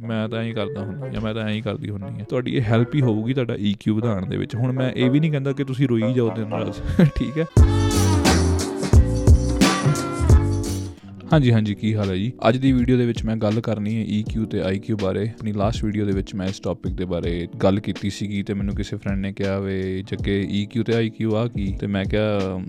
ਮੈਂ ਤਾਂ ਐਂ ਹੀ ਕਰਦਾ ਹੁੰਦਾ ਜਾਂ ਮੈਂ ਤਾਂ ਐਂ ਹੀ ਕਰਦੀ ਹੁੰਨੀ ਆ। ਤੁਹਾਡੀ ਇਹ ਹੈਲਪ ਹੀ ਹੋਊਗੀ ਤੁਹਾਡਾ EQ ਵਧਾਉਣ ਦੇ ਵਿੱਚ। ਹੁਣ ਮੈਂ ਇਹ ਵੀ ਨਹੀਂ ਕਹਿੰਦਾ ਕਿ ਤੁਸੀਂ ਰੋਈ ਜਾਓ ਦਿਨ ਰਾਤ ਠੀਕ ਹੈ? ਹਾਂਜੀ ਹਾਂਜੀ, ਕੀ ਹਾਲ ਹੈ ਜੀ? ਅੱਜ ਦੀ ਵੀਡੀਓ ਦੇ ਵਿੱਚ ਮੈਂ ਗੱਲ ਕਰਨੀ ਹੈ EQ ਤੇ IQ ਬਾਰੇ। ਆਪਣੀ ਲਾਸਟ ਵੀਡੀਓ ਦੇ ਵਿੱਚ ਮੈਂ ਇਸ ਟੌਪਿਕ ਦੇ ਬਾਰੇ ਗੱਲ ਕੀਤੀ ਸੀਗੀ ਤੇ ਮੈਨੂੰ ਕਿਸੇ ਫਰੈਂਡ ਨੇ ਕਿਹਾ ਵੇ, ਜੱਗੇ EQ ਤੇ IQ ਆ ਕੀ? ਤੇ ਮੈਂ ਕਿਹਾ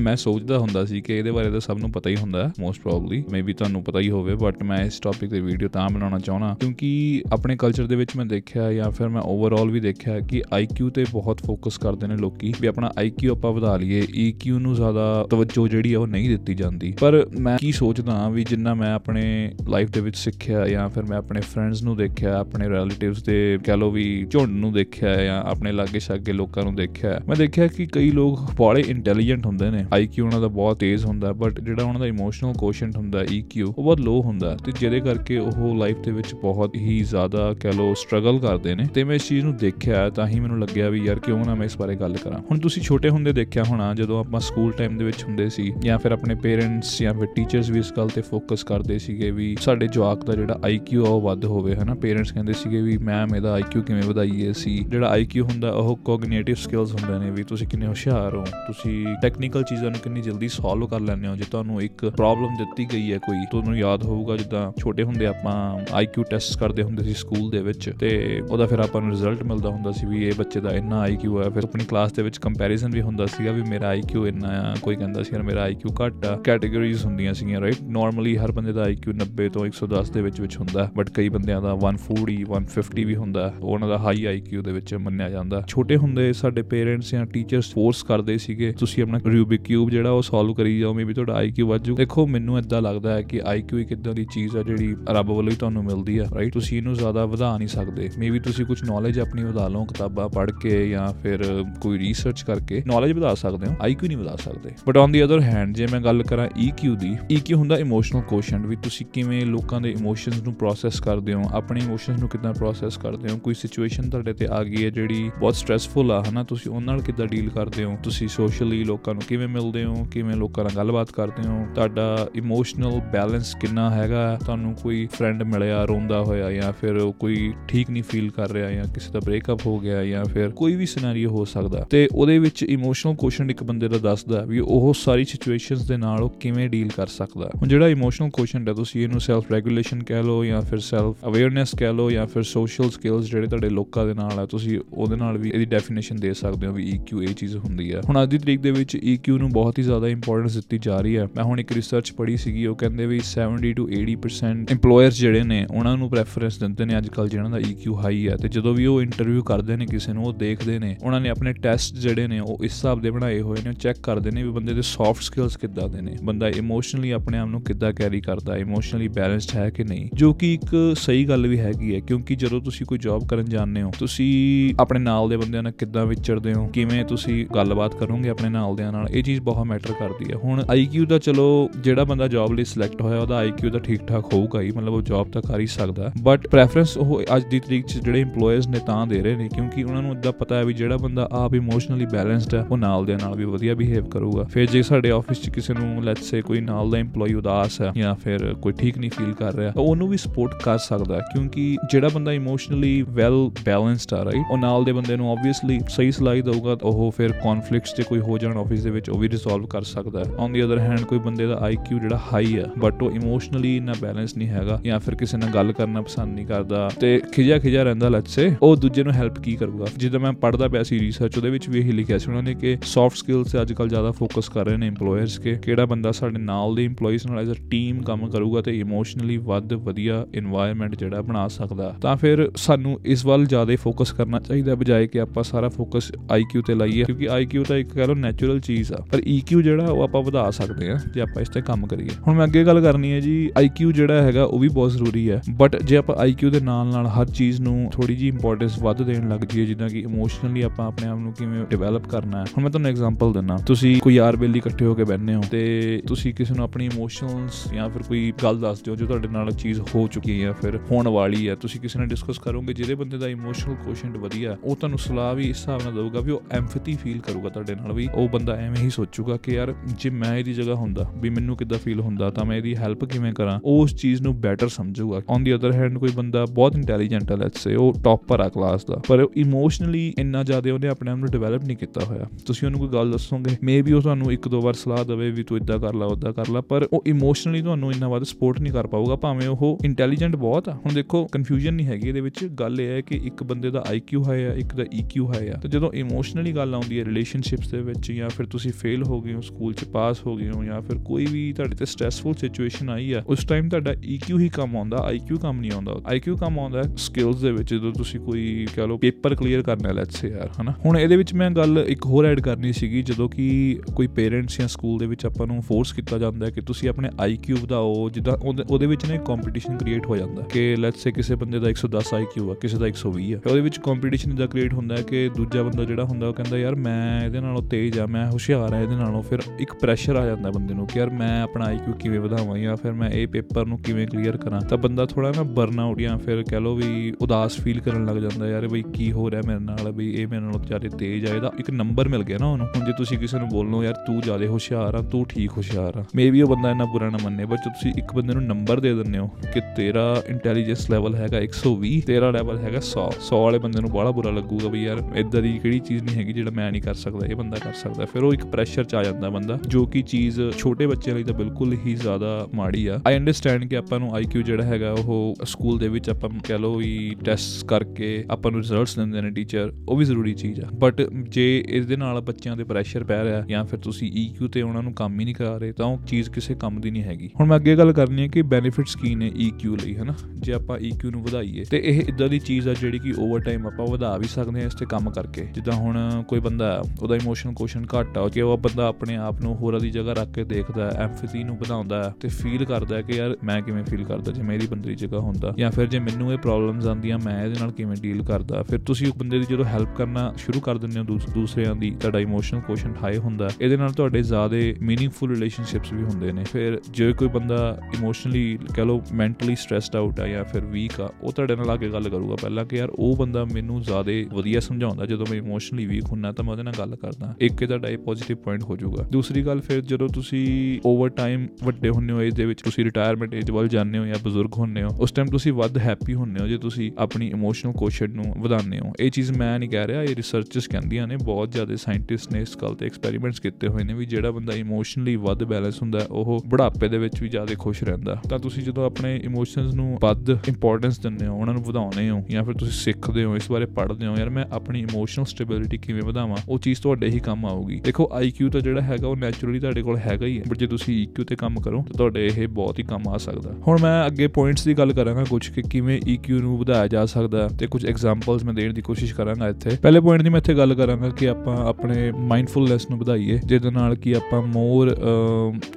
ਮੈਂ ਸੋਚਦਾ ਹੁੰਦਾ ਸੀ ਕਿ ਇਹਦੇ ਬਾਰੇ ਤਾਂ ਸਭ ਨੂੰ ਪਤਾ ਹੀ ਹੁੰਦਾ ਹੈ ਮੋਸਟ ਪ੍ਰੋਬਬਲੀ ਮੇਬੀ ਤੁਹਾਨੂੰ ਪਤਾ ਹੀ ਹੋਵੇ ਬਟ ਮੈਂ ਇਸ ਟੌਪਿਕ ਤੇ ਵੀਡੀਓ ਤਾਂ ਬਣਾਉਣਾ ਚਾਹਣਾ ਕਿਉਂਕਿ ਆਪਣੇ ਕਲਚਰ ਦੇ ਵਿੱਚ ਮੈਂ ਦੇਖਿਆ ਜਾਂ ਫਿਰ ਮੈਂ ਓਵਰਆਲ ਵੀ ਦੇਖਿਆ ਕਿ IQ ਤੇ ਬਹੁਤ ਫੋਕਸ ਕਰਦੇ ਨੇ ਲੋਕੀ, ਵੀ ਆਪਣਾ IQ ਆਪਾਂ ਵਧਾ ਲਈਏ EQ ਨੂੰ ਜ਼ਿਆਦਾ ਤਵੱਜੋ ਜਿਹੜੀ ਆ ਉਹ ਨਹੀਂ ਦਿੱਤੀ ਜਾਂਦੀ। ਪਰ ਮੈਂ ਕੀ ਸੋਚ ਸੋਚਦਾ ਵੀ ਜਿੰਨਾ ਮੈਂ ਆਪਣੇ ਲਾਈਫ ਦੇ ਵਿੱਚ ਸਿੱਖਿਆ ਜਾਂ ਫਿਰ ਮੈਂ ਆਪਣੇ ਫਰੈਂਡਸ ਨੂੰ ਦੇਖਿਆ, ਆਪਣੇ ਰਿਲੇਟਿਵਸ ਦੇ ਕਹ ਲੋ ਵੀ ਝੁੰਡ ਨੂੰ ਦੇਖਿਆ ਜਾਂ ਆਪਣੇ ਲਾਗੇ ਛਾਗੇ ਲੋਕਾਂ ਨੂੰ ਦੇਖਿਆ, ਮੈਂ ਦੇਖਿਆ ਕਿ ਕਈ ਲੋਕ ਬੜੇ ਇੰਟੈਲੀਜੈਂਟ ਹੁੰਦੇ ਨੇ। ਆਈਕਿਊ ਉਹਨਾਂ ਦਾ ਬਹੁਤ ਤੇਜ਼ ਹੁੰਦਾ ਬਟ ਜਿਹੜਾ ਉਹਨਾਂ ਦਾ ਇਮੋਸ਼ਨਲ ਕੋਸ਼ੈਂਟ ਹੁੰਦਾ ਈਕਿਊ ਉਹ ਬਹੁਤ ਲੋ ਹੁੰਦਾ ਤੇ ਜਿਹਦੇ ਕਰਕੇ ਉਹ ਲਾਈਫ ਦੇ ਵਿੱਚ ਬਹੁਤ ਹੀ ਜ਼ਿਆਦਾ ਕਹ ਲੋ ਸਟਰਗਲ ਕਰਦੇ ਨੇ ਤੇ ਮੈਂ ਇਸ ਚੀਜ਼ ਨੂੰ ਦੇਖਿਆ ਤਾਂ ਹੀ ਮੈਨੂੰ ਲੱਗਿਆ ਵੀ ਯਾਰ ਕਿਉਂ ਨਾ ਮੈਂ ਇਸ ਬਾਰੇ ਗੱਲ ਕਰਾਂ। ਹੁਣ ਤੁਸੀਂ ਛੋਟੇ ਹੁੰਦੇ ਦੇਖਿਆ ਹੋਣਾ, ਜਦੋਂ ਆਪਾਂ ਸਕੂਲ ਟਾਈਮ ਦੇ ਵਿੱਚ ਹੁੰਦੇ ਸੀ ਜਾਂ ਫਿਰ ਆਪਣੇ ਪੇਰੈਂਟਸ ਜਾਂ ਫਿਰ ਟੀਚਰਸ ਵੀ ਇਸ ਗੱਲ ਤੇ ਫੋਕਸ ਕਰਦੇ ਸੀਗੇ ਵੀ ਸਾਡੇ ਜਵਾਕ ਦਾ ਜਿਹੜਾ ਆਈਕਿਊ ਆ ਉਹ ਵੱਧ ਹੋਵੇ, ਹਨਾ? ਪੇਰੈਂਟਸ ਕਹਿੰਦੇ ਸੀਗੇ ਵੀ ਮੈਮ ਇਹਦਾ ਆਈਕਿਊ ਕਿਵੇਂ ਵਧਾਈਏ ਸੀ ਜਿਹੜਾ ਆਈਕਿਊ ਹੁੰਦਾ, ਉਹ ਕੋਗਨੀਟਿਵ ਸਕਿੱਲਸ ਹੁੰਦੇ ਨੇ ਵੀ ਤੁਸੀਂ ਕਿੰਨੇ ਹੁਸ਼ਿਆਰ ਹੋ। ਤੁਸੀਂ ਟੈਕਨੀਕਲ ਚੀਜ਼ਾਂ ਨੂੰ ਕਿੰਨੀ ਜਲਦੀ ਸੋਲਵ ਕਰ ਲੈਂਦੇ ਹੋ। ਜੇ ਤੁਹਾਨੂੰ ਇੱਕ ਪ੍ਰੋਬਲਮ ਦਿੱਤੀ ਗਈ ਹੈ ਕੋਈ, ਤੁਹਾਨੂੰ ਯਾਦ ਹੋਊਗਾ ਜਿੱਦਾਂ ਛੋਟੇ ਹੁੰਦੇ ਆਪਾਂ ਆਈਕਿਊ ਟੈਸਟ ਕਰਦੇ ਹੁੰਦੇ ਸੀ ਸਕੂਲ ਦੇ ਵਿੱਚ ਤੇ ਉਹਦਾ ਫਿਰ ਆਪਾਂ ਨੂੰ ਰਿਜ਼ਲਟ ਮਿਲਦਾ ਹੁੰਦਾ ਸੀ ਵੀ ਇਹ ਬੱਚੇ ਦਾ ਇੰਨਾ ਆਈਕਿਊ ਹੈ ਫਿਰ ਆਪਣੀ ਕਲਾਸ ਦੇ ਵਿੱਚ ਕੰਪੈਰੀਜ਼ਨ ਵੀ ਹੁੰਦਾ ਸੀਗਾ ਵੀ ਮੇਰਾ ਆਈਕਿਊ ਇੰਨਾ ਆ, ਕੋਈ ਕਹਿੰਦਾ ਸੀ ਯਾਰ ਮੇਰਾ ਆਈਕਿਊ ਘੱਟ ਆ। ਕੈਟਾਗਰੀਜ਼ ਹੁੰਦੀਆਂ ਸੀਗੀਆਂ ਰਾਈਟ ਨਾਰਮਲੀ ਹਰ ਬੰਦੇ ਦਾ ਆਈਕਿਊ 90 ਤੋਂ 110 ਦੇ ਵਿੱਚ ਵਿੱਚ ਹੁੰਦਾ ਬਟ ਕਈ ਬੰਦਿਆਂ ਦਾ 140 150 ਵੀ ਹੁੰਦਾ ਉਹਨਾਂ ਦਾ ਹਾਈ ਆਈਕਿਊ ਦੇ ਵਿੱਚ ਮੰਨਿਆ ਜਾਂਦਾ ਛੋਟੇ ਹੁੰਦੇ ਸਾਡੇ ਪੇਰੈਂਟਸ ਜਾਂ ਟੀਚਰਸ ਫੋਰਸ ਕਰਦੇ ਸੀਗੇ, ਤੁਸੀਂ ਆਪਣਾ ਰਿਊਬਿਕ ਕਿਊਬ ਜਿਹੜਾ ਉਹ ਸੋਲਵ ਕਰੀ ਜਾਓ ਮੇਬੀ ਤੁਹਾਡਾ ਆਈਕਿਊ ਵੱਜੂ ਦੇਖੋ, ਮੈਨੂੰ ਇਦਾਂ ਲੱਗਦਾ ਹੈ ਕਿ ਆਈਕਿਊ ਇੱਕ ਇਦਾਂ ਦੀ ਚੀਜ਼ ਆ ਜਿਹੜੀ ਰੱਬ ਵੱਲੋਂ ਹੀ ਤੁਹਾਨੂੰ ਮਿਲਦੀ ਆ ਰਾਈਟ ਤੁਸੀਂ ਇਹਨੂੰ ਜ਼ਿਆਦਾ ਵਧਾ ਨਹੀਂ ਸਕਦੇ। ਮੇਬੀ ਤੁਸੀਂ ਕੁਝ ਨੌਲੇਜ ਆਪਣੀ ਵਧਾ ਲਓ, ਕਿਤਾਬਾਂ ਪੜ੍ਹ ਕੇ ਜਾਂ ਫਿਰ ਕੋਈ ਰਿਸਰਚ ਕਰਕੇ ਨੌਲੇਜ ਵਧਾ ਸਕਦੇ ਹੋ ਆਈਕਿਊ ਨਹੀਂ ਵਧਾ ਸਕਦੇ। But on the other hand ਜੇ ਮੈਂ ਗੱਲ ਕਰਾਂ ਈਕਿਊ ਦੀ ਈਕਿਊ ਹੁੰਦਾ ਇਮੋਸ਼ਨਲ ਕੋਸ਼ੀਐਂਟ ਵੀ ਤੁਸੀਂ ਕਿਵੇਂ ਲੋਕਾਂ ਦੇ ਇਮੋਸ਼ਨਸ ਨੂੰ ਪ੍ਰੋਸੈਸ ਕਰਦੇ ਹੋ, ਆਪਣੇ ਇਮੋਸ਼ਨਸ ਨੂੰ ਕਿਦਾਂ ਪ੍ਰੋਸੈਸ ਕਰਦੇ ਹੋ, ਕੋਈ ਸਿਚੁਏਸ਼ਨ ਤੁਹਾਡੇ ਤੇ ਆ ਗਈ ਹੈ ਜਿਹੜੀ ਬਹੁਤ ਸਟ੍ਰੈਸਫੁਲ ਆ, ਹਨਾ? ਤੁਸੀਂ ਉਹਨਾਂ ਨਾਲ ਕਿਦਾਂ ਡੀਲ ਕਰਦੇ ਹੋ? ਤੁਸੀਂ ਸੋਸ਼ਲੀ ਲੋਕਾਂ ਨੂੰ ਕਿਵੇਂ ਮਿਲਦੇ ਹੋ? ਕਿਵੇਂ ਲੋਕਾਂ ਨਾਲ ਗੱਲਬਾਤ ਕਰਦੇ ਹੋ? ਤੁਹਾਡਾ ਇਮੋਸ਼ਨਲ ਬੈਲੈਂਸ ਕਿੰਨਾ ਹੈਗਾ? ਤੁਹਾਨੂੰ ਕੋਈ ਫਰੈਂਡ ਮਿਲਿਆ, ਰੋਂਦਾ ਹੋਇਆ, ਜਾਂ ਫਿਰ ਕੋਈ ਠੀਕ ਨਹੀਂ ਫੀਲ ਕਰ ਰਿਹਾ, ਜਾਂ ਕਿਸੇ ਦਾ ਬ੍ਰੇਕਅਪ ਹੋ ਗਿਆ, ਜਾਂ ਫਿਰ ਕੋਈ ਵੀ ਸਿਨੈਰੀਓ ਹੋ ਸਕਦਾ। ਤੇ ਉਹਦੇ ਵਿੱਚ ਇਮੋਸ਼ਨਲ ਕੁਐਸਚਨ ਇੱਕ ਬੰਦੇ ਦਾ ਦੱਸਦਾ ਵੀ ਉਹ ਸਾਰੀ ਸਿਚੁਏਸ਼ਨਸ ਦੇ ਨਾਲ ਉਹ ਕਿਵੇਂ ਡੀਲ ਕਰ ਸਕਦਾ। ਹੁਣ ਜਿਹੜਾ ਇਮੋਸ਼ਨਲ ਕੁਐਸਚਨ ਹੈ, ਤੁਸੀਂ ਇਹਨੂੰ ਸੈਲਫ ਰੈਗੂਲੇਸ਼ਨ ਕਹਿ ਲਓ ਜਾਂ ਫਿਰ ਸੈਲਫ ਅਵੇਅਰਨੈਸ ਕਹਿ ਲਓ ਜਾਂ ਫਿਰ ਸੋਸ਼ਲ ਸਕਿੱਲਸ ਜਿਹੜੇ ਤੁਹਾਡੇ ਲੋਕਾਂ ਦੇ ਨਾਲ ਆ, ਤੁਸੀਂ ਉਹਦੇ ਨਾਲ ਵੀ ਇਹਦੀ ਡੈਫੀਨੇਸ਼ਨ ਦੇ ਸਕਦੇ ਹੋ ਵੀ EQ ਇਹ ਚੀਜ਼ ਹੁੰਦੀ ਆ। ਹੁਣ ਅੱਜ ਦੀ ਤਰੀਕ ਦੇ ਵਿੱਚ EQ ਨੂੰ ਬਹੁਤ ਹੀ ਜ਼ਿਆਦਾ ਇੰਪੋਰਟੈਂਸ ਦਿੱਤੀ ਜਾ ਰਹੀ ਹੈ ਮੈਂ ਹੁਣ ਇੱਕ ਰਿਸਰਚ ਪੜ੍ਹੀ ਸੀਗੀ, ਉਹ ਕਹਿੰਦੇ ਵੀ 70 ਤੋਂ 80% EMPLOYERS ਜਿਹੜੇ ਨੇ, ਉਹਨਾਂ ਨੂੰ ਪ੍ਰੈਫਰੈਂਸ ਦਿੰਦੇ ਨੇ ਅੱਜ ਕੱਲ ਜਿਹਨਾਂ ਦਾ EQ ਹਾਈ ਹੈ ਤੇ ਜਦੋਂ ਵੀ ਉਹ ਇੰਟਰਵਿਊ ਕਰਦੇ ਨੇ ਕਿਸੇ ਨੂੰ, ਉਹ ਦੇਖਦੇ ਨੇ, ਉਹਨਾਂ ਨੇ ਆਪਣੇ ਟੈਸਟ ਜਿਹੜੇ ਨੇ, ਉਹ ਇਸ ਹਿਸਾਬ ਦੇ ਬਣਾਏ ਹੋਏ ਨੇ ਚੈੱਕ ਕਰਦੇ ਨੇ ਵੀ ਬੰਦੇ ਦੇ ਸੌਫਟ ਸਕਿੱਲਸ ਕਿੱਦਾਂ ਦੇ ਨੇ। ਬੰਦਾ ਇਮੋਸ਼ਨਲੀ ਆਪਣੇ ਆਪ ਨੂੰ ਕਿੱਦਾਂ ਕੈਰੀ ਕਰਦਾ ਹੈ ਇਮੋਸ਼ਨਲੀ ਬੈਲੈਂਸਡ ਹੈ ਕਿ ਨਹੀਂ, ਜੋ ਕਿ ਇੱਕ ਸਹੀ ਗੱਲ ਵੀ ਹੈਗੀ ਹੈ, ਕਿਉਂਕਿ ਜਦੋਂ ਤੁਸੀਂ ਕੋਈ ਜੌਬ ਕਰਨ ਜਾਂਦੇ ਹੋ, ਤੁਸੀਂ ਆਪਣੇ ਨਾਲ ਦੇ ਬੰਦਿਆਂ ਨਾਲ ਕਿੱਦਾਂ ਵਿਚਰਦੇ ਹੋ, ਕਿਵੇਂ ਤੁਸੀਂ ਗੱਲਬਾਤ ਕਰੋਗੇ ਆਪਣੇ ਨਾਲ ਦਿਆਂ ਨਾਲ, ਇਹ ਚੀਜ਼ ਬਹੁਤ ਮੈਟਰ ਕਰਦੀ ਹੈ। ਹੁਣ ਆਈਕਿਊ ਦਾ ਚਲੋ, ਜਿਹੜਾ ਬੰਦਾ ਜੌਬ ਲਈ ਸਿਲੈਕਟ ਹੋਇਆ, ਉਹਦਾ ਆਈਕਿਊ ਤਾਂ ਠੀਕ ਠਾਕ ਹੋਊਗਾ ਹੀ, ਮਤਲਬ ਉਹ ਜੌਬ ਤਾਂ ਕਰ ਹੀ ਸਕਦਾ ਬਟ ਪ੍ਰੈਫਰੈਂਸ ਉਹ ਅੱਜ ਦੀ ਤਰੀਕ 'ਚ ਜਿਹੜੇ EMPLOYERS ਨੇ ਤਾਂ ਦੇ ਰਹੇ ਨੇ, ਕਿਉਂਕਿ ਉਹਨਾਂ ਨੂੰ ਇਦਾਂ ਪਤਾ ਹੈ ਵੀ ਜਿਹੜਾ ਬੰਦਾ ਆਪ ਇਮੋਸ਼ਨਲੀ ਬੈਲੈਂਸਡ ਹੈ, ਉਹ ਨਾਲ ਦੇ ਨਾਲ ਵੀ ਵਧੀਆ ਬਿਹੇਵ ਕਰੂਗਾ। ਫਿਰ ਜੇ ਸਾਡੇ ਆਫਿਸ 'ਚ ਕਿਸੇ ਨੂੰ ਲੈਟਸ ਸੇ ਕੋਈ ਨਾਲ ਦਾ EMPLOYE ਉਦਾਸ ਹੈ ਜਾਂ ਫਿਰ ਕੋਈ ਠੀਕ ਨਹੀਂ ਫੀਲ ਕਰ ਰਿਹਾ, ਤਾਂ ਉਹਨੂੰ ਵੀ ਸਪੋਰਟ ਕਰ ਸਕਦਾ ਕਿਉਂਕਿ ਜਿਹੜਾ ਬੰਦਾ ਇਮੋਸ਼ਨਲੀ ਵੈਲ ਬੈਲੈਂਸਡ ਆ ਰਾਈਟ ਉਹ ਨਾਲ ਦੇ ਬੰਦੇ ਨੂੰ ਆਬਵੀਅਸਲੀ ਸਹੀ ਸਲਾਹ ਦਊਗਾ ਉਹ ਫਿਰ ਕਨਫਲਿਕਟਸ ਤੇ ਕੋਈ ਹੋ ਜਾਣ ਆਫਿਸ ਦੇ ਵਿੱਚ, ਉਹ ਵੀ ਰਿਜ਼ੋਲਵ ਕਰ ਸਕਦਾ ਹੈ। ਔਨ ਦੀ ਅਦਰ ਹੈਂਡ ਕੋਈ ਬੰਦੇ ਦਾ ਆਈਕਿਊ ਜਿਹੜਾ ਹਾਈ ਹੈ ਬਟ ਉਹ ਇਮੋਸ਼ਨਲੀ ਇਨਾ ਬੈਲੈਂਸ ਨਹੀਂ ਹੈਗਾ, ਜਾਂ ਫਿਰ ਕਿਸੇ ਨਾਲ ਗੱਲ ਕਰਨਾ ਪਸੰਦ ਨਹੀਂ ਕਰਦਾ, ਤੇ ਖਿਜਾ ਖਿਜਾ ਰਹਿੰਦਾ ਲੈਟਸ ਸੇ ਉਹ ਦੂਜੇ ਨੂੰ ਹੈਲਪ ਕੀ ਕਰੂਗਾ? ਜਿੱਦਾਂ ਮੈਂ ਪੜਦਾ ਪਿਆ ਸੀ ਰਿਸਰਚ ਉਹਦੇ ਵਿੱਚ ਵੀ ਇਹੀ ਲਿਖਿਆ ਸੀ ਉਹਨਾਂ ਨੇ ਕਿ ਸੌਫਟ ਸਕਿੱਲਸ ਤੇ ਅੱਜਕੱਲ ਜ਼ਿਆਦਾ ਫੋਕਸ ਕਰ ਰਹੇ ਨੇ EMPLOYERS ਕੇ ਕਿਹੜਾ ਬੰਦਾ ਸਾਡੇ ਨਾਲ ਦੇ ਇਸ ਨਾਲ ਐਜ਼ ਅ ਟੀਮ ਕੰਮ ਕਰੂਗਾ ਤੇ ਇਮੋਸ਼ਨਲੀ ਵੱਧ ਵਧੀਆ এনवायरमेंट ਜਿਹੜਾ ਬਣਾ ਸਕਦਾ। ਤਾਂ ਫਿਰ ਸਾਨੂੰ ਇਸ ਵੱਲ ਜ਼ਿਆਦਾ ਫੋਕਸ ਕਰਨਾ ਚਾਹੀਦਾ, ਬਜਾਏ ਕਿ ਆਪਾਂ ਸਾਰਾ ਫੋਕਸ ਆਈਕਿਊ ਤੇ ਲਾਈਏ, ਕਿਉਂਕਿ ਆਈਕਿਊ ਤਾਂ ਇੱਕ ਕਹ ਲਓ ਨੈਚੁਰਲ ਚੀਜ਼ ਆ। ਪਰ ਈਕਿਊ ਜਿਹੜਾ ਉਹ ਆਪਾਂ ਵਧਾ ਸਕਦੇ ਆ, ਜੇ ਆਪਾਂ ਇਸ ਤੇ ਕੰਮ ਕਰੀਏ। ਹੁਣ ਮੈਂ ਅੱਗੇ ਗੱਲ ਕਰਨੀ ਹੈ ਜੀ ਆਈਕਿਊ ਜਿਹੜਾ ਹੈਗਾ ਉਹ ਵੀ ਬਹੁਤ ਜ਼ਰੂਰੀ ਹੈ। ਬਟ ਜੇ ਆਪਾਂ ਆਈਕਿਊ ਦੇ ਨਾਲ ਨਾਲ ਹਰ ਚੀਜ਼ ਨੂੰ ਥੋੜੀ ਜੀ ਇੰਪੋਰਟੈਂਸ ਵੱਧ ਦੇਣ ਲੱਗ ਜਾਈਏ, ਜਿੱਦਾਂ ਕਿ ਇਮੋਸ਼ਨਲੀ ਆਪਾਂ ਆਪਣੇ ਆਪ ਨੂੰ ਕਿਵੇਂ ਡਿਵੈਲਪ ਕਰਨਾ ਹੈ। ਹੁਣ ਮੈਂ ਤੁਹਾਨੂੰ ਐਗਜ਼ਾਮਪਲ ਦਿੰਨਾ ਤੁਸੀਂ ਕੋਈ ਯਾਰ ਬੇਲੀ ਇਕੱਠੇ ਹੋ ਕੇ ਬੈਠਨੇ ਹੋ ਤੇ ਤੁਸੀਂ ਕਿਸੇ ਨੂੰ ਆਪਣੀ ਇਮੋਸ਼ਨਲਸ ਜਾਂ ਫਿਰ ਕੋਈ ਗੱਲ ਦੱਸ ਦਿਓ ਜੋ ਤੁਹਾਡੇ ਨਾਲ ਚੀਜ਼ ਹੋ ਚੁੱਕੀ ਹੈ ਜਾਂ ਫਿਰ ਹੋਣ ਵਾਲੀ ਹੈ। ਤੁਸੀਂ ਕਿਸੇ ਨਾਲ ਡਿਸਕਸ ਕਰੋਗੇ, ਜਿਹਦੇ ਬੰਦੇ ਦਾ ਇਮੋਸ਼ਨਲ ਕੋਸ਼ੈਂਟ ਵਧੀਆ, ਉਹ ਤੁਹਾਨੂੰ ਸਲਾਹ ਵੀ ਇਸ ਹਿਸਾਬ ਨਾਲ ਦੇਊਗਾ ਵੀ ਉਹ ਐਮਪੈਥੀ ਫੀਲ ਕਰੂਗਾ ਤੁਹਾਡੇ ਨਾਲ ਵੀ। ਉਹ ਬੰਦਾ ਐਵੇਂ ਹੀ ਸੋਚੂਗਾ ਕਿ ਯਾਰ, ਜੇ ਮੈਂ ਇਹਦੀ ਜਗ੍ਹਾ ਹੁੰਦਾ, ਵੀ ਮੈਨੂੰ ਕਿੱਦਾਂ ਫੀਲ ਹੁੰਦਾ, ਤਾਂ ਮੈਂ ਇਹਦੀ ਹੈਲਪ ਕਿਵੇਂ ਕਰਾਂ? ਉਸ ਚੀਜ਼ ਨੂੰ ਬੈਟਰ ਸਮਝੂਗਾ। ਔਨ ਦੀ ਅਦਰ ਹੈਂਡ ਕੋਈ ਬੰਦਾ ਬਹੁਤ ਇੰਟੈਲੀਜੈਂਟ ਹੈ ਲੈਟਸ ਸੇ ਉਹ ਟੌਪਰ ਆ ਕਲਾਸ ਦਾ। ਪਰ ਇਮੋਸ਼ਨਲੀ ਇੰਨਾ ਜ਼ਿਆਦਾ ਉਹਨੇ ਆਪਣੇ ਆਪ ਨੂੰ ਡਿਵੈਲਪ ਨਹੀਂ ਕੀਤਾ ਹੋਇਆ। ਤੁਸੀਂ ਉਹਨੂੰ ਕੋਈ ਗੱਲ ਦੱਸੋਗੇ ਮੇਬੀ ਉਹ ਤੁਹਾਨੂੰ ਇੱਕ ਦੋ ਵਾਰ ਸਲਾਹ ਦੇਵੇ ਵੀ ਤੂੰ ਇਦਾਂ ਕਰ ਲੈ ਉਦਾਂ ਕਰ ਲੈ, ਪਰ ਉਹ ਇਮੋਸ਼ਨਲੀ ਤੁਹਾਨੂੰ ਇੰਨਾ ਵੱਧ ਸਪੋਰਟ ਨਹੀਂ ਕਰ ਪਾਊਗਾ, ਭਾਵੇਂ ਉਹ ਇੰਟੈਲੀਜੈਂਟ ਬਹੁਤ ਆ। ਹੁਣ ਦੇਖੋ ਕਨਫਿਊਜ਼ਨ ਨਹੀਂ ਹੈਗੀ ਇਹਦੇ ਵਿੱਚ। ਗੱਲ ਇਹ ਹੈ ਕਿ ਇੱਕ ਬੰਦੇ ਦਾ ਆਈਕਿਊ ਹਾਈ ਆ, ਇੱਕ ਦਾ ਈਕਿਊ ਹਾਈ ਆ। ਤੇ ਜਦੋਂ ਇਮੋਸ਼ਨਲੀ ਗੱਲ ਆਉਂਦੀ ਹੈ ਰਿਲੇਸ਼ਨਸ਼ਿਪਸ ਦੇ ਵਿੱਚ, ਜਾਂ ਫਿਰ ਤੁਸੀਂ ਫੇਲ ਹੋ ਗਏ ਹੋ ਸਕੂਲ 'ਚ ਪਾਸ ਹੋ ਗਏ ਹੋ, ਜਾਂ ਫਿਰ ਕੋਈ ਵੀ ਤੁਹਾਡੇ ਤੇ ਸਟ੍ਰੈਸਫੁਲ ਸਿਚੁਏਸ਼ਨ ਆਈ ਆ, ਉਸ ਟਾਈਮ ਤੁਹਾਡਾ ਈਕਿਊ ਹੀ ਕੰਮ ਆਉਂਦਾ ਆਈਕਿਊ ਕੰਮ ਨਹੀਂ ਆਉਂਦਾ। ਆਈਕਿਊ ਕੰਮ ਆਉਂਦਾ ਸਕਿੱਲਸ ਦੇ ਵਿੱਚ, ਜਦੋਂ ਤੁਸੀਂ ਕੋਈ ਕਹ ਲਓ ਪੇਪਰ ਕਲੀਅਰ ਕਰਨਾ ਲੈਟਸ ਸੇ ਯਾਰ, ਹਨਾ? ਹੁਣ ਇਹਦੇ ਵਿੱਚ ਮੈਂ ਗੱਲ ਇੱਕ ਹੋਰ ਐਡ ਕਰਨੀ ਸੀਗੀ, ਜਦੋਂ ਕਿ ਕੋਈ ਪੇਰੈਂਟਸ ਜਾਂ ਸਕੂਲ ਦੇ ਵਿੱਚ ਆਪਾਂ ਨੂੰ ਫੋਰਸ ਕੀਤਾ ਜਾਂਦਾ ਹੈ ਕਿ ਤੁਸੀਂ ਆਪਣੇ ਆਈਕਿਊ ਵਧਾਓ, ਜਿੱਦਾਂ ਉਹਦੇ ਵਿੱਚ ਨਾ ਇੱਕ ਕੰਪੀਟੀਸ਼ਨ ਕ੍ਰੀਏਟ ਹੋ ਜਾਂਦਾ ਕਿ ਲੈਟਸ ਸੇ ਕਿਸੇ ਬੰਦੇ ਦਾ 110 ਆਈਕਿਊ ਆ, ਕਿਸੇ ਦਾ 120 ਆ ਉਹਦੇ ਵਿੱਚ ਕੰਪੀਟੀਸ਼ਨ ਦਾ ਕ੍ਰੀਏਟ ਹੁੰਦਾ ਹੈ ਕਿ ਦੂਜਾ ਬੰਦਾ ਜਿਹੜਾ ਹੁੰਦਾ ਉਹ ਕਹਿੰਦਾ, ਯਾਰ ਮੈਂ ਇਹਦੇ ਨਾਲੋਂ ਤੇਜ਼ ਆ, ਮੈਂ ਹੁਸ਼ਿਆਰ ਆ ਇਹਦੇ ਨਾਲੋਂ। ਫਿਰ ਇੱਕ ਪ੍ਰੈਸ਼ਰ ਆ ਜਾਂਦਾ ਬੰਦੇ ਨੂੰ ਕਿ ਯਾਰ ਮੈਂ ਆਪਣਾ ਆਈਕਿਊ ਕਿਵੇਂ ਵਧਾਵਾਂ ਜਾਂ ਫਿਰ ਮੈਂ ਇਹ ਪੇਪਰ ਨੂੰ ਕਿਵੇਂ ਕਲੀਅਰ ਕਰਾਂ? ਤਾਂ ਬੰਦਾ ਥੋੜਾ ਨਾ ਬਰਨ ਆਊਟ ਜਾਂ ਫਿਰ ਕਹ ਲਓ ਵੀ ਉਦਾਸ ਫੀਲ ਕਰਨ ਲੱਗ ਜਾਂਦਾ, ਯਾਰ ਬਈ ਕੀ ਹੋ ਰਿਹਾ ਮੇਰੇ ਨਾਲ? ਵੀ ਇਹ ਮੇਰੇ ਨਾਲੋਂ ਜ਼ਿਆਦਾ ਤੇਜ਼ ਆ। ਇਹਦਾ ਇੱਕ ਨੰਬਰ ਮਿਲ ਗਿਆ ਨਾ ਉਹਨੂੰ। ਹੁਣ ਜੇ ਤੁਸੀਂ ਕਿਸੇ ਨੂੰ ਬੋਲੋ, ਯਾਰ ਤੂੰ ਜ਼ਿਆਦਾ ਹੁਸ਼ਿਆਰ ਆ, ਤੂੰ ਠੀਕ ਹੁਸ਼ਿਆਰ ਆ। ਮੇਬੀ ਉਹ ਬੰਦਾ ਇੰਨਾ ਬੁਰਾ ਨਾ ਮੰਨੇ ਬਟ ਤੁਸੀਂ ਇੱਕ ਬੰਦੇ ਨੂੰ ਨੰਬਰ ਦੇ ਦਿੰਦੇ ਹੋ ਕਿ ਤੇਰਾ ਇੰਟੈਲੀਜੈਂਸ ਲੈਵਲ ਹੈਗਾ 120 ਤੇਰਾ ਲੈਵਲ ਹੈਗਾ 100 100 ਵਾਲੇ ਬੰਦੇ ਨੂੰ ਬੜਾ ਬੁਰਾ ਲੱਗੂਗਾ ਵੀ ਯਾਰ ਇਦਾਂ ਦੀ ਕਿਹੜੀ ਚੀਜ਼ ਨਹੀਂ ਹੈਗੀ ਜਿਹੜਾ ਮੈਂ ਨਹੀਂ ਕਰ ਸਕਦਾ, ਇਹ ਬੰਦਾ ਕਰ ਸਕਦਾ। ਫਿਰ ਉਹ ਇੱਕ ਪ੍ਰੈਸ਼ਰ ਚ ਆ ਜਾਂਦਾ ਬੰਦਾ, ਜੋ ਕਿ ਚੀਜ਼ ਛੋਟੇ ਬੱਚੇ ਲਈ ਤਾਂ ਬਿਲਕੁਲ ਹੀ ਜ਼ਿਆਦਾ ਮਾੜੀ ਆ। ਆਈ ਅੰਡਰਸਟੈਂਡ ਕਿ ਆਪਾਂ ਨੂੰ ਆਈਕਿਊ ਜਿਹੜਾ ਹੈਗਾ ਉਹ ਸਕੂਲ ਦੇ ਵਿੱਚ ਆਪਾਂ ਕਹ ਲਓ ਵੀ ਟੈਸਟ ਕਰਕੇ ਆਪਾਂ ਨੂੰ ਰਿਜ਼ਲਟਸ ਦਿੰਦੇ ਨੇ ਟੀਚਰ ਉਹ ਵੀ ਜ਼ਰੂਰੀ ਚੀਜ਼ ਆ। ਬਟ ਜੇ ਇਸ ਦੇ ਨਾਲ ਬੱਚਿਆਂ ਤੇ ਪ੍ਰੈਸ਼ਰ ਪੈ ਰਿਹਾ ਜਾਂ ਫਿਰ ਤੁਸੀਂ ਈਕਿਊ ਤੇ ਉਹਨਾਂ ਨੂੰ ਕੰਮ ਹੀ ਨਹੀਂ ਕਰਾ ਰਹੇ, ਤਾਂ ਉਹ ਚੀਜ਼ ਕਿਸੇ ਕੰਮ ਦੀ ਨਹੀਂ ਹੈਗੀ। ਹੁਣ ਮੈਂ ਅੱਗੇ ਗੱਲ ਕਰਨੀ ਹੈ ਕਿ ਬੈਨੀਫਿਟਸ ਕੀ ਨੇ ਈਕਿਊ ਲਈ, ਹਨਾ? ਜੇ ਆਪਾਂ ਈਕਿਊ ਨੂੰ ਵਧਾਈਏ, ਤੇ ਇਹ ਇਦਾਂ ਦੀ ਚੀਜ਼ ਆ ਜਿਹੜੀ ਕਿ ਓਵਰ ਟਾਈਮ ਆਪਾਂ ਵਧਾ ਵੀ ਸਕਦੇ ਹਾਂ ਇਸ ਤੇ ਕੰਮ ਕਰਕੇ। ਜਿੱਦਾਂ ਹੁਣ ਕੋਈ ਬੰਦਾ ਉਹਦਾ ਇਮੋਸ਼ਨ ਕੋਸ਼ਨ ਘੱਟ ਆ, ਕਿ ਉਹ ਬੰਦਾ ਆਪਣੇ ਆਪ ਨੂੰ ਹੋਰਾਂ ਦੀ ਜਗ੍ਹਾ ਰੱਖ ਕੇ ਦੇਖਦਾ ਹੈ ਐਮਫੈਥੀ ਨੂੰ ਵਧਾਉਂਦਾ ਹੈ, ਤੇ ਫੀਲ ਕਰਦਾ ਕਿ ਯਾਰ ਮੈਂ ਕਿਵੇਂ ਫੀਲ ਕਰਦਾ, ਜੇ ਮੇਰੀ ਬੰਦੇ ਦੀ ਜਗ੍ਹਾ ਹੁੰਦਾ। ਜਾਂ ਫਿਰ ਜੇ ਮੈਨੂੰ ਇਹ ਪ੍ਰੋਬਲਮਸ ਆਉਂਦੀਆਂ, ਮੈਂ ਇਹਦੇ ਨਾਲ ਕਿਵੇਂ ਡੀਲ ਕਰਦਾ। ਫਿਰ ਤੁਸੀਂ ਇੱਕ ਬੰਦੇ ਦੀ ਜਦੋਂ ਹੈਲਪ ਕਰਨਾ ਸ਼ੁਰੂ ਕਰ ਦਿੰਦੇ ਹੋ ਦੂਸਰਿਆਂ ਦੀ ਤੁਹਾਡਾ ਇਮੋਸ਼ਨਲ ਕੋਸ਼ਨ ਹਾਈ ਹੁੰਦਾ ਇਹਦੇ ਨਾਲ ਤੁਹਾਡੇ ਜ਼ਿਆਦਾ ਮੀਨਿੰਗਫੁਲ ਰਿਲੇਸ਼ਨਸ਼ਿਪਸ ਵੀ ਹੁੰਦੇ ਨੇ। ਫਿਰ ਜੇ ਕੋਈ ਬੰਦਾ ਇਮੋਸ਼ਨਲੀ ਕਹ ਲਓ ਮੈਂਟਲੀ ਸਟ੍ਰੈਸਡ ਆਊਟ ਆ ਜਾਂ ਫਿਰ ਵੀਕ ਆ, ਉਹ ਤੁਹਾਡੇ ਨਾਲ ਆ ਕੇ ਗੱਲ ਕਰੂਗਾ ਪਹਿਲਾਂ ਕਿ ਯਾਰ ਉਹ ਬੰਦਾ ਮੈਨੂੰ ਜ਼ਿਆਦਾ ਵਧੀਆ ਸਮਝਾਉਂਦਾ ਜਦੋਂ ਮੈਂ ਇਮੋਸ਼ਨਲੀ ਵੀਕ ਹੁੰਨਾ ਤਾਂ ਮੈਂ ਉਹਦੇ ਨਾਲ ਗੱਲ ਕਰਦਾ। ਇੱਕ ਇਹਦਾ ਡਾਈ ਪੋਜ਼ਿਟਿਵ ਪੁਆਇੰਟ ਹੋ ਜਾਊਗਾ। ਦੂਸਰੀ ਗੱਲ ਫਿਰ ਜਦੋਂ ਤੁਸੀਂ ਓਵਰ ਟਾਈਮ ਵੱਡੇ ਹੁੰਨੇ ਹੋ ਏਜ ਦੇ ਵਿੱਚ ਤੁਸੀਂ ਰਿਟਾਇਰਮੈਂਟ ਏਜ ਵੱਲ ਜਾਂਦੇ ਹੋ ਜਾਂ ਬਜ਼ੁਰਗ ਹੁੰਨੇ ਹੋ, ਉਸ ਟਾਈਮ ਤੁਸੀਂ ਵੱਧ ਹੈਪੀ ਹੁੰਨੇ ਹੋ ਜੇ ਤੁਸੀਂ ਆਪਣੀ ਇਮੋਸ਼ਨਲ ਕੋਸ਼ਟ ਨੂੰ ਵਧਾਉਂਦੇ ਹੋ। ਇਹ ਚੀਜ਼ ਮੈਂ ਨਹੀਂ ਕਹਿ ਰਿਹਾ, ਇਹ ਰਿਸਰਚਰਸ ਕਹਿੰਦੀਆਂ ਨੇ, ਬਹੁਤ ਜ਼ਿਆਦਾ ਸਾਇੰਟਿਸਟ ਨੇ ਇਸ ਗੱਲ ਤੇ ਐਕਸਪੈਰੀਮੈਂਟਸ ਕੀਤੇ ਹੋਏ ਨੇ ਵੀ ਜਿਹੜਾ ਬੰਦਾ ਇਮੋਸ਼ਨਲੀ ਵੱਧ ਬੈਲੈਂਸ ਹੁੰਦਾ, ਉਹ ਬੁਢਾਪੇ ਦੇ ਵਿੱਚ ਵੀ ਜ਼ਿਆਦਾ ਖੁਸ਼ ਰਹਿੰਦਾ। ਤਾਂ ਤੁਸੀਂ ਜਦੋਂ ਆਪਣੇ ਇਮੋਸ਼ਨਸ ਨੂੰ ਵੱਧ ਇੰਪੋਰਟੈਂਸ ਦਿੰਦੇ ਹੋ, ਉਹਨਾਂ ਨੂੰ ਵਧਾਉਂਦੇ ਹੋ ਜਾਂ ਫਿਰ ਤੁਸੀਂ ਸਿੱਖਦੇ ਹੋ, ਇਸ ਬਾਰੇ ਪੜ੍ਹਦੇ ਹੋ, ਯਾਰ ਮੈਂ ਆਪਣੀ ਇਮੋਸ਼ਨਲ ਸਟੇਬਿਲਿਟੀ ਕਿਵੇਂ ਵਧਾਵਾਂ, ਉਹ ਚੀਜ਼ ਤੁਹਾਡੇ ਹੀ ਕੰਮ ਆਊਗੀ। ਦੇਖੋ ਆਈਕਿਊ ਤਾਂ ਜਿਹੜਾ ਹੈਗਾ ਉਹ ਨੇਚਰਲੀ ਤੁਹਾਡੇ ਕੋਲ ਹੈਗਾ ਹੀ ਹੈ ਬਟ ਜੇ ਤੁਸੀਂ ਈਕਿਊ ਤੇ ਕੰਮ ਕਰੋ, ਤਾਂ ਤੁਹਾਡੇ ਇਹ ਬਹੁਤ ਹੀ ਕੰਮ ਆ ਸਕਦਾ। ਹੁਣ ਮੈਂ ਅੱਗੇ ਪੁਆਇੰਟਸ ਦੀ ਗੱਲ ਕਰਾਂਗਾ ਕੁਝ ਕਿ ਕਿਵੇਂ ਈਕਿਊ ਨੂੰ ਵਧਾਇਆ ਜਾ ਸਕਦਾ ਤੇ ਕੁਝ ਐਗਜ਼ਾਮਪਲਸ ਮੈਂ ਦੇਣ ਦੀ ਕੋਸ਼ਿਸ਼ ਕਰਾਂਗਾ ਇੱਥੇ। ਪਹਿਲੇ ਪੁਆਇੰਟ ਦੀ ਮੈਂ ਇੱਥੇ ਗੱਲ ਕਰਾਂਗਾ ਕਿ ਆਪਾਂ ਆਪਣੇ ਮਾਈਂਡਫੁਲਨੈਸ ਨੂੰ ਵਧਾਈਏ, ਜਿਹਦੇ ਨਾਲ ਕਿ ਆਪਾਂ ਮੋਰ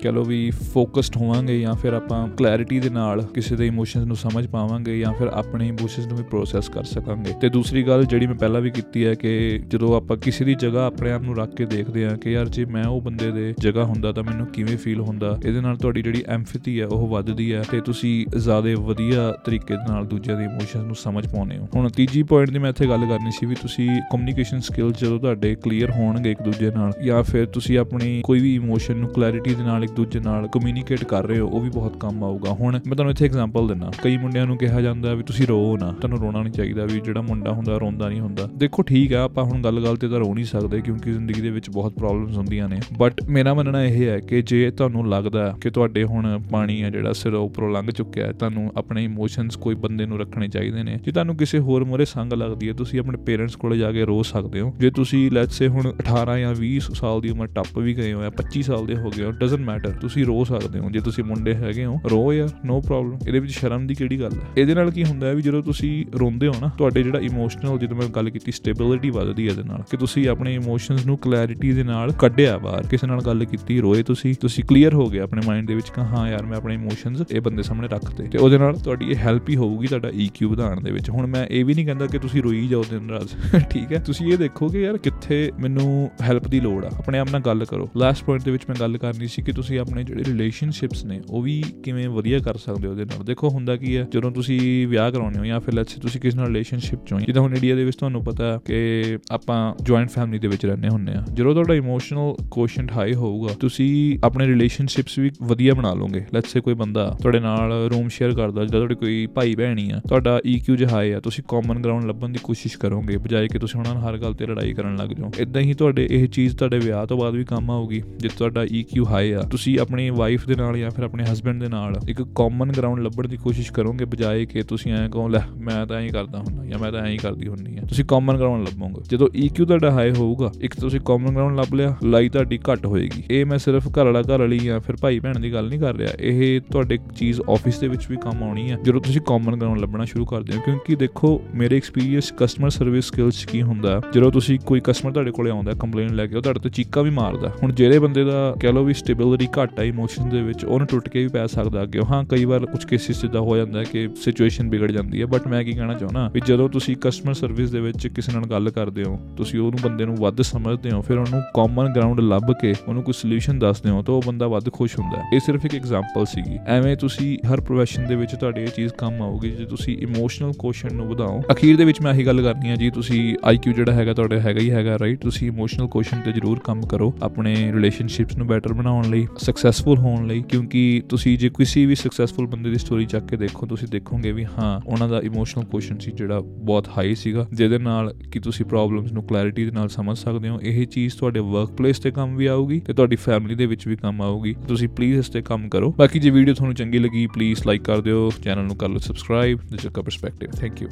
ਕਹ ਲਓ ਵੀ ਫੋਕਸਡ ਹੋਵਾਂਗੇ ਜਾਂ ਫਿਰ ਆਪਾਂ ਕਲੈਰਿਟੀ ਦੇ ਨਾਲ ਕਿਸੇ ਦੇ ਇਮੋਸ਼ਨਸ ਨੂੰ ਸਮਝ ਪਾਵਾਂਗੇ ਜਾਂ ਫਿਰ ਆਪਣੇ ਇਮੋਸ਼ਨਸ ਨੂੰ ਵੀ ਪ੍ਰੋਸੈਸ ਕਰ ਸਕਾਂਗੇ। ਤੇ ਦੂਸਰੀ ਗੱਲ ਜਿਹੜੀ ਮੈਂ ਪਹਿਲਾਂ ਵੀ ਕੀਤੀ ਹੈ ਕਿ ਜਦੋਂ ਆਪਾਂ ਕਿਸੇ ਦੀ ਜਗ੍ਹਾ ਆਪਣੇ ਆਪ ਨੂੰ ਰੱਖ ਕੇ ਦੇਖਦੇ ਹਾਂ ਕਿ ਯਾਰ ਜੇ ਮੈਂ ਉਹ ਬੰਦੇ ਦੇ ਜਗ੍ਹਾ ਹੁੰਦਾ ਤਾਂ ਮੈਨੂੰ ਕਿਵੇਂ ਫੀਲ ਹੁੰਦਾ, ਇਹਦੇ ਨਾਲ ਤੁਹਾਡੀ ਜਿਹੜੀ ਐਮਫੈਥੀ ਹੈ ਉਹ ਵੱਧਦੀ ਹੈ ਤੇ ਤੁਸੀਂ ਜ਼ਿਆਦਾ ਵਧੀਆ ਤਰੀਕੇ ਦੇ ਨਾਲ ਦੂਜਿਆਂ ਦੇ ਇਮੋਸ਼ਨਸ ਨੂੰ ਸਮਝ ਪਾਉਂਦੇ ਹੋ। ਹੁਣ ਤੀਜੀ ਪੁਆਇੰਟ ਦੀ ਮੈਂ ਇੱਥੇ ਗੱਲ ਕਰਨੀ ਸੀ ਵੀ ਤੁਸੀਂ ਕਮਿਊਨੀਕੇਸ਼ਨ ਸਕਿੱਲਸ ਜਦੋਂ ਤੁਹਾਡੇ ਕਲੀਅਰ ਹੋਣਗੇ ਇੱਕ ਦੂਜੇ ਨਾਲ ਜਾਂ ਫਿਰ ਤੁਸੀਂ ਆਪਣੀ ਕੋਈ ਵੀ ਇਮੋਸ਼ਨ ਨੂੰ ਕਲੈਰਿਟੀ ਦੇ ਨਾਲ ਇੱਕ ਦੂਜੇ ਨਾਲ ਕਮਿਊਨੀਕੇਟ ਕਰ ਰਹੇ ਹੋ, ਉਹ ਵੀ ਬਹੁਤ ਕੰਮ ਆਊਗਾ। ਹੁਣ ਮੈਂ ਤੁਹਾਨੂੰ ਇੱਥੇ ਐਗਜ਼ਾਮਪਲ ਦਿੰਨਾ ਕਈ ਮੁੰਡਿਆਂ ਨੂੰ ਕਿਹਾ ਜਾਂਦਾ ਵੀ ਤੁਸੀਂ ਰੋ ਨਾ। ਤੁਹਾਨੂੰ ਰੋਣਾ ਨਹੀਂ ਚਾਹੀਦਾ ਵੀ ਜਿਹੜਾ ਮੁੰਡਾ ਹੁੰਦਾ, ਰੋਂਦਾ ਨਹੀਂ ਹੁੰਦਾ। ਦੇਖੋ ਠੀਕ ਆ, ਆਪਾਂ ਹੁਣ ਗੱਲ-ਗੱਲ ਤੇ ਤਾਂ ਰੋ ਨਹੀਂ ਸਕਦੇ ਕਿਉਂਕਿ ਜ਼ਿੰਦਗੀ ਦੇ ਵਿੱਚ ਬਹੁਤ ਪ੍ਰੋਬਲਮਸ ਹੁੰਦੀਆਂ ਨੇ। ਬਟ ਮੇਰਾ ਮੰਨਣਾ ਇਹ ਹੈ ਕਿ ਜੇ ਤੁਹਾਨੂੰ ਲੱਗਦਾ ਕਿ ਤੁਹਾਡੇ ਹੁਣ ਪਾਣੀ ਹੈ ਜਿਹੜਾ ਸਿਰੋਂ ਉੱਪਰੋਂ ਲੰਘ ਚੁੱਕਿਆ ਹੈ, ਤੁਹਾਨੂੰ ਆਪਣੇ ਇਮੋਸ਼ਨਸ ਕੋਈ ਬੰਦੇ ਨੂੰ ਰੱਖਣੇ ਚਾਹੀਦੇ ਨੇ। ਜੇ ਤੁਹਾਨੂੰ ਕਿਸੇ ਹੋਰ ਮੋਰੇ ਸੰਗ ਲੱਗਦੀ ਹੈ, ਤੁਸੀਂ ਆਪਣੇ ਪੇਰੈਂਟਸ ਕੋਲੇ ਜਾ ਕੇ ਰੋ ਸਕਦੇ ਹੋ। ਜੇ ਤੁਸੀਂ ਲੈਟਸ ਸੇ ਹੁਣ 18 ਜਾਂ 20 ਸਾਲ ਦੀ ਉਮਰ ਟੱਪ ਵੀ ਗਏ ਹੋ ਜਾਂ 25 ਸਾਲ ਦੇ ਹੋ ਗਏ ਹੋ ਡਸਨਟ ਮੈਟਰ ਤੁਸੀਂ ਰੋ ਸਕਦੇ ਹੋ, ਜੇ ਤੁਸੀਂ ਮੁੰਡੇ ਹੈਗੇ ਹੋ, ਰੋ ਯਾਰ ਨੋ ਪ੍ਰੋਬਲਮ ਇਹਦੇ ਵਿੱਚ ਸ਼ਰਮ ਦੀ ਕਿਹੜੀ ਗੱਲ ਹੈ? ਇਹਦੇ ਨਾਲ ਕੀ ਹੁੰਦਾ ਹੈ ਵੀ ਜਦੋਂ ਤੁਸੀਂ ਰੋਂਦੇ ਹੋ ਨਾ, ਤੁਹਾਡੇ ਜਿਹੜਾ ਇਮੋਸ਼ਨਲ ਜਦੋਂ ਮੈਂ ਗੱਲ ਕੀਤੀ ਸਟੇਬਿਲਿਟੀ ਵੱਧਦੀ ਹੈ ਇਹਦੇ ਨਾਲ, ਕਿ ਤੁਸੀਂ ਆਪਣੇ ਇਮੋਸ਼ਨਸ ਨੂੰ ਕਲੈਰਿਟੀ ਦੇ ਨਾਲ ਕੱਢਿਆ ਬਾਹਰ, ਕਿਸੇ ਨਾਲ ਗੱਲ ਕੀਤੀ, ਰੋਏ ਤੁਸੀਂ ਤੁਸੀਂ ਕਲੀਅਰ ਹੋ ਗਏ ਆਪਣੇ ਮਾਈਂਡ ਦੇ ਵਿੱਚ ਕਿ ਹਾਂ ਯਾਰ, ਮੈਂ ਆਪਣੇ ਇਮੋਸ਼ਨਸ ਇਹ ਬੰਦੇ ਸਾਹਮਣੇ ਰੱਖਤੇ। ਤੇ ਉਹਦੇ ਨਾਲ ਤੁਹਾਡੀ ਇਹ ਹੈਲਪ ਹੀ ਹੋਊਗੀ ਤੁਹਾਡਾ ਈਕਿਊ ਵਧਾਉਣ ਦੇ ਵਿੱਚ। ਹੁਣ ਮੈਂ ਇਹ ਵੀ ਨਹੀਂ ਕਹਿੰਦਾ ਕਿ ਤੁਸੀਂ ਰੋਈ ਜਾਓ ਦਿਨ ਰਾਤ, ਠੀਕ ਹੈ? ਤੁਸੀਂ ਇਹ ਦੇਖੋ ਕਿ ਯਾਰ ਕਿੱਥੇ ਮੈਨੂੰ ਹੈਲਪ ਦੀ ਲੋੜ ਆ। ਆਪਣੇ ਆਪ ਨਾਲ ਗੱਲ ਕਰੋ। ਲਾਸਟ ਪੁਆਇੰਟ ਦੇ ਵਿੱਚ ਮੈਂ ਗੱਲ ਕਰਨੀ ਸੀ ਕਿ ਤੁਸੀਂ ਆਪਣੇ ਜਿਹੜੇ ਜਿਹੜੇ ਰਿਲੇਸ਼ਨਸ਼ਿਪਸ ਨੇ, ਉਹ ਵੀ ਕਿਵੇਂ ਵਧੀਆ ਕਰ ਸਕਦੇ ਹੋ ਉਹਦੇ ਨਾਲ? ਦੇਖੋ, ਹੁੰਦਾ ਕੀ ਹੈ, ਜਦੋਂ ਤੁਸੀਂ ਵਿਆਹ ਕਰਾਉਂਦੇ ਹੋ ਜਾਂ ਫਿਰ ਲੈਟਸ ਤੁਸੀਂ ਕਿਸੇ ਨਾਲ ਰਿਲੇਸ਼ਨਸ਼ਿਪ ਚ ਹੋ ਜਿੱਦਾਂ ਹੁਣ ਇੰਡੀਆ ਦੇ ਵਿੱਚ ਤੁਹਾਨੂੰ ਪਤਾ ਕਿ ਆਪਾਂ ਜੁਆਇੰਟ ਫੈਮਿਲੀ ਦੇ ਵਿੱਚ ਰਹਿੰਦੇ ਹੁੰਦੇ ਆ ਜਦੋਂ ਤੁਹਾਡਾ ਇਮੋਸ਼ਨਲ ਕੋਸ਼ੈਂਟ ਹਾਈ ਹੋਊਗਾ, ਤੁਸੀਂ ਆਪਣੇ ਰਿਲੇਸ਼ਨਸ਼ਿਪਸ ਵੀ ਵਧੀਆ ਬਣਾ ਲਓਗੇ। ਲੈਟਸ ਸੇ ਕੋਈ ਬੰਦਾ ਤੁਹਾਡੇ ਨਾਲ ਰੂਮ ਸ਼ੇਅਰ ਕਰਦਾ, ਜਿੱਦਾਂ ਤੁਹਾਡੇ ਕੋਈ ਭਾਈ ਭੈਣ ਹੀ ਆ, ਤੁਹਾਡਾ EQ ਜਿਹਾ ਹਾਈ ਆ, ਤੁਸੀਂ ਕਾਮਨ ਗਰਾਊਂਡ ਲੱਭਣ ਦੀ ਕੋਸ਼ਿਸ਼ ਕਰੋਗੇ, ਬਜਾਏ ਕਿ ਤੁਸੀਂ ਉਹਨਾਂ ਨਾਲ ਹਰ ਗੱਲ ਤੇ ਲੜਾਈ ਕਰਨ ਲੱਗ ਜਾਓ। ਇਦਾਂ ਹੀ ਤੁਹਾਡੇ ਇਹ ਚੀਜ਼ ਤੁਹਾਡੇ ਵਿਆਹ ਤੋਂ ਬਾਅਦ ਵੀ ਕੰਮ ਆਊਗੀ, ਜੇ ਤੁਹਾਡਾ EQ ਹਾਈ ਆ, ਤੁਸੀਂ ਆਪਣੀ ਵਾਈਫ ਦੇ ਨਾਲ ਜਾਂ ਫਿਰ ਆਪਣੇ ਹਸਬੰਡ ਦੇ ਨਾਲ ਇੱਕ ਕਾਮਨ ਗਰਾਊਂਡ ਲੱਭਣ ਦੀ ਕੋਸ਼ਿਸ਼ ਕਰੋਗੇ ਬਜਾਏ ਕਿ ਤੁਸੀਂ ਐਂ ਕਹੋ ਲੈ ਮੈਂ ਤਾਂ ਐਂ ਹੀ ਕਰਦਾ ਹੁੰਦਾ ਜਾਂ ਮੈਂ ਤਾਂ ਐਂ ਹੀ ਕਰਦੀ ਹੁੰਨੀ ਆ ਤੁਸੀਂ ਕਾਮਨ ਗਰਾਊਂਡ ਲੱਭੋਗੇ। ਜਦੋਂ EQ ਤੁਹਾਡਾ ਹਾਈ ਹੋਊਗਾ ਇੱਕ ਤੁਸੀਂ ਕਾਮਨ ਗਰਾਊਂਡ ਲੱਭ ਲਿਆ ਲੜਾਈ ਤੁਹਾਡੀ ਘੱਟ ਹੋਏਗੀ। ਇਹ ਮੈਂ ਸਿਰਫ ਘਰ ਵਾਲਾ ਘਰ ਵਾਲੀ ਜਾਂ ਫਿਰ ਭਾਈ ਭੈਣ ਦੀ ਗੱਲ ਨਹੀਂ ਕਰ ਰਿਹਾ। ਇਹ ਤੁਹਾਡੇ ਚੀਜ਼ ਆਫਿਸ ਦੇ ਵਿੱਚ ਵੀ ਕੰਮ ਆਉਣੀ ਹੈ ਜਦੋਂ ਤੁਸੀਂ ਕਾਮਨ ਗਰਾਊਂਡ ਲੱਭਣਾ ਸ਼ੁਰੂ ਕਰਦੇ ਹੋ। ਕਿਉਂਕਿ ਦੇਖੋ ਮੇਰੇ ਐਕਸਪੀਰੀਅੰਸ ਕਸਟਮਰ ਸਰਵਿਸ ਸਕਿੱਲਸ ਕੀ ਹੁੰਦਾ ਹੈ, ਜਦੋਂ ਤੁਸੀਂ ਕੋਈ ਕਸਟਮਰ ਤੁਹਾਡੇ ਕੋਲੇ ਆਉਂਦਾ ਕੰਪਲੇਨ ਲੈ ਕੇ ਉਹ ਤੁਹਾਡੇ ਤੋਂ ਚੀਕਾ ਵੀ ਮਾਰਦਾ। ਹੁਣ ਜਿਹੜੇ ਬੰਦੇ ਦਾ ਕਹਿ ਲਓ ਵੀ ਸਟੇਬਿਲਿਟੀ ਘੱਟ ਹੈ ਇਮੋਸ਼ਨ ਦੇ ਵਿੱਚ ਉਹਨੂੰ ਟੁੱਟ ਕੇ ਵੀ ਪੈ ਸਕਦਾ ਅੱਗੇ। ਹਾਂ, ਕਈ ਵਾਰ ਕੁਝ ਕੇਸਿਸ ਜਿੱਦਾਂ ਹੋ ਜਾਂਦਾ ਹੈ ਕਿ ਸਿਚੁਏਸ਼ਨ ਵਿਗੜ ਜਾਂਦੀ ਹੈ ਬਟ ਮੈਂ ਕੀ ਕਹਿਣਾ ਚਾਹੁੰਦਾ ਵੀ ਜਦੋਂ ਤੁਸੀਂ ਕਸਟਮਰ ਸਰਵਿਸ ਦੇ ਵਿੱਚ ਕਿਸੇ ਨਾਲ ਗੱਲ ਕਰਦੇ ਹੋ, ਤੁਸੀਂ ਉਹਨੂੰ ਬੰਦੇ ਨੂੰ ਵੱਧ ਸਮਝਦੇ ਹੋ, ਫਿਰ ਉਹਨੂੰ ਕਾਮਨ ਗਰਾਊਂਡ ਲੱਭ ਕੇ ਉਹਨੂੰ ਕੋਈ ਸੋਲੂਸ਼ਨ ਦੱਸਦੇ ਹੋ, ਤਾਂ ਉਹ ਬੰਦਾ ਵੱਧ ਖੁਸ਼ ਹੁੰਦਾ ਹੈ। ਇਹ ਸਿਰਫ ਇੱਕ ਐਗਜ਼ਾਮਪਲ ਸੀਗੀ। ਐਵੇਂ ਤੁਸੀਂ ਹਰ ਪ੍ਰੋਫੈਸ਼ਨ ਦੇ ਵਿੱਚ ਤੁਹਾਡੀ ਇਹ ਚੀਜ਼ ਕੰਮ ਆਊਗੀ, ਜੇ ਤੁਸੀਂ ਇਮੋਸ਼ਨਲ ਕੋਸ਼ੈਂਟ ਨੂੰ ਵਧਾਓ। ਅਖੀਰ ਦੇ ਵਿੱਚ ਮੈਂ ਇਹੀ ਗੱਲ ਕਰਨੀ ਹੈ ਜੀ, ਤੁਸੀਂ IQ ਜਿਹੜਾ ਹੈਗਾ ਤੁਹਾਡਾ ਹੈਗਾ ਹੀ ਹੈਗਾ ਰਾਈਟ ਤੁਸੀਂ ਇਮੋਸ਼ਨਲ ਕੋਸ਼ੈਂਟ ਤੇ ਜ਼ਰੂਰ ਕੰਮ ਕਰੋ, ਆਪਣੇ ਰਿਲੇਸ਼ਨਸ਼ਿਪਸ ਨੂੰ ਬੈਟਰ ਬਣਾਉਣ ਲਈ ਸਕਸੈਸਫੁਲ ਹੋਣ ਲਈ, ਕਿਉਂਕਿ ਤੁਸੀਂ ਜੇ ਕਿਸੇ ਵੀ ਸਕਸੈਸਫੁਲ ਬੰਦੇ ਦੀ ਸਟੋਰੀ ਚੱਕ ਕੇ ਦੇਖੋ, ਤੁਸੀਂ ਦੇਖੋਗੇ ਵੀ ਹਾਂ, ਉਹਨਾਂ ਦਾ ਇਮੋਸ਼ਨਲ ਕੋਸ਼ੈਂਟ ਸੀ ਜਿਹੜਾ ਬਹੁਤ ਹਾਈ ਸੀਗਾ, ਜਿਹਦੇ ਨਾਲ ਕਿ ਤੁਸੀਂ ਪ੍ਰੋਬਲਮਸ ਨੂੰ ਕਲੈਰਿਟੀ ਦੇ ਨਾਲ ਸਮਝ ਸਕਦੇ ਹੋ, ਇਹ ਚੀਜ਼ ਤੁਹਾਡੇ ਵਰਕਪਲੇਸ ਤੇ ਕੰਮ ਵੀ ਆਊਗੀ ਤੇ ਤੁਹਾਡੀ ਫੈਮਿਲੀ ਦੇ ਵਿੱਚ ਵੀ ਕੰਮ ਆਊਗੀ, ਤੁਸੀਂ ਪਲੀਜ਼ ਇਸ ਤੇ ਕੰਮ ਕਰੋ। ਬਾਕੀ ਜੇ ਵੀਡੀਓ ਤੁਹਾਨੂੰ ਚੰਗੀ ਲੱਗੀ ਪਲੀਜ਼ ਲਾਈਕ ਕਰ ਦਿਓ ਚੈਨਲ ਨੂੰ ਕਰ ਲਓ subscribe this is a perspective thank you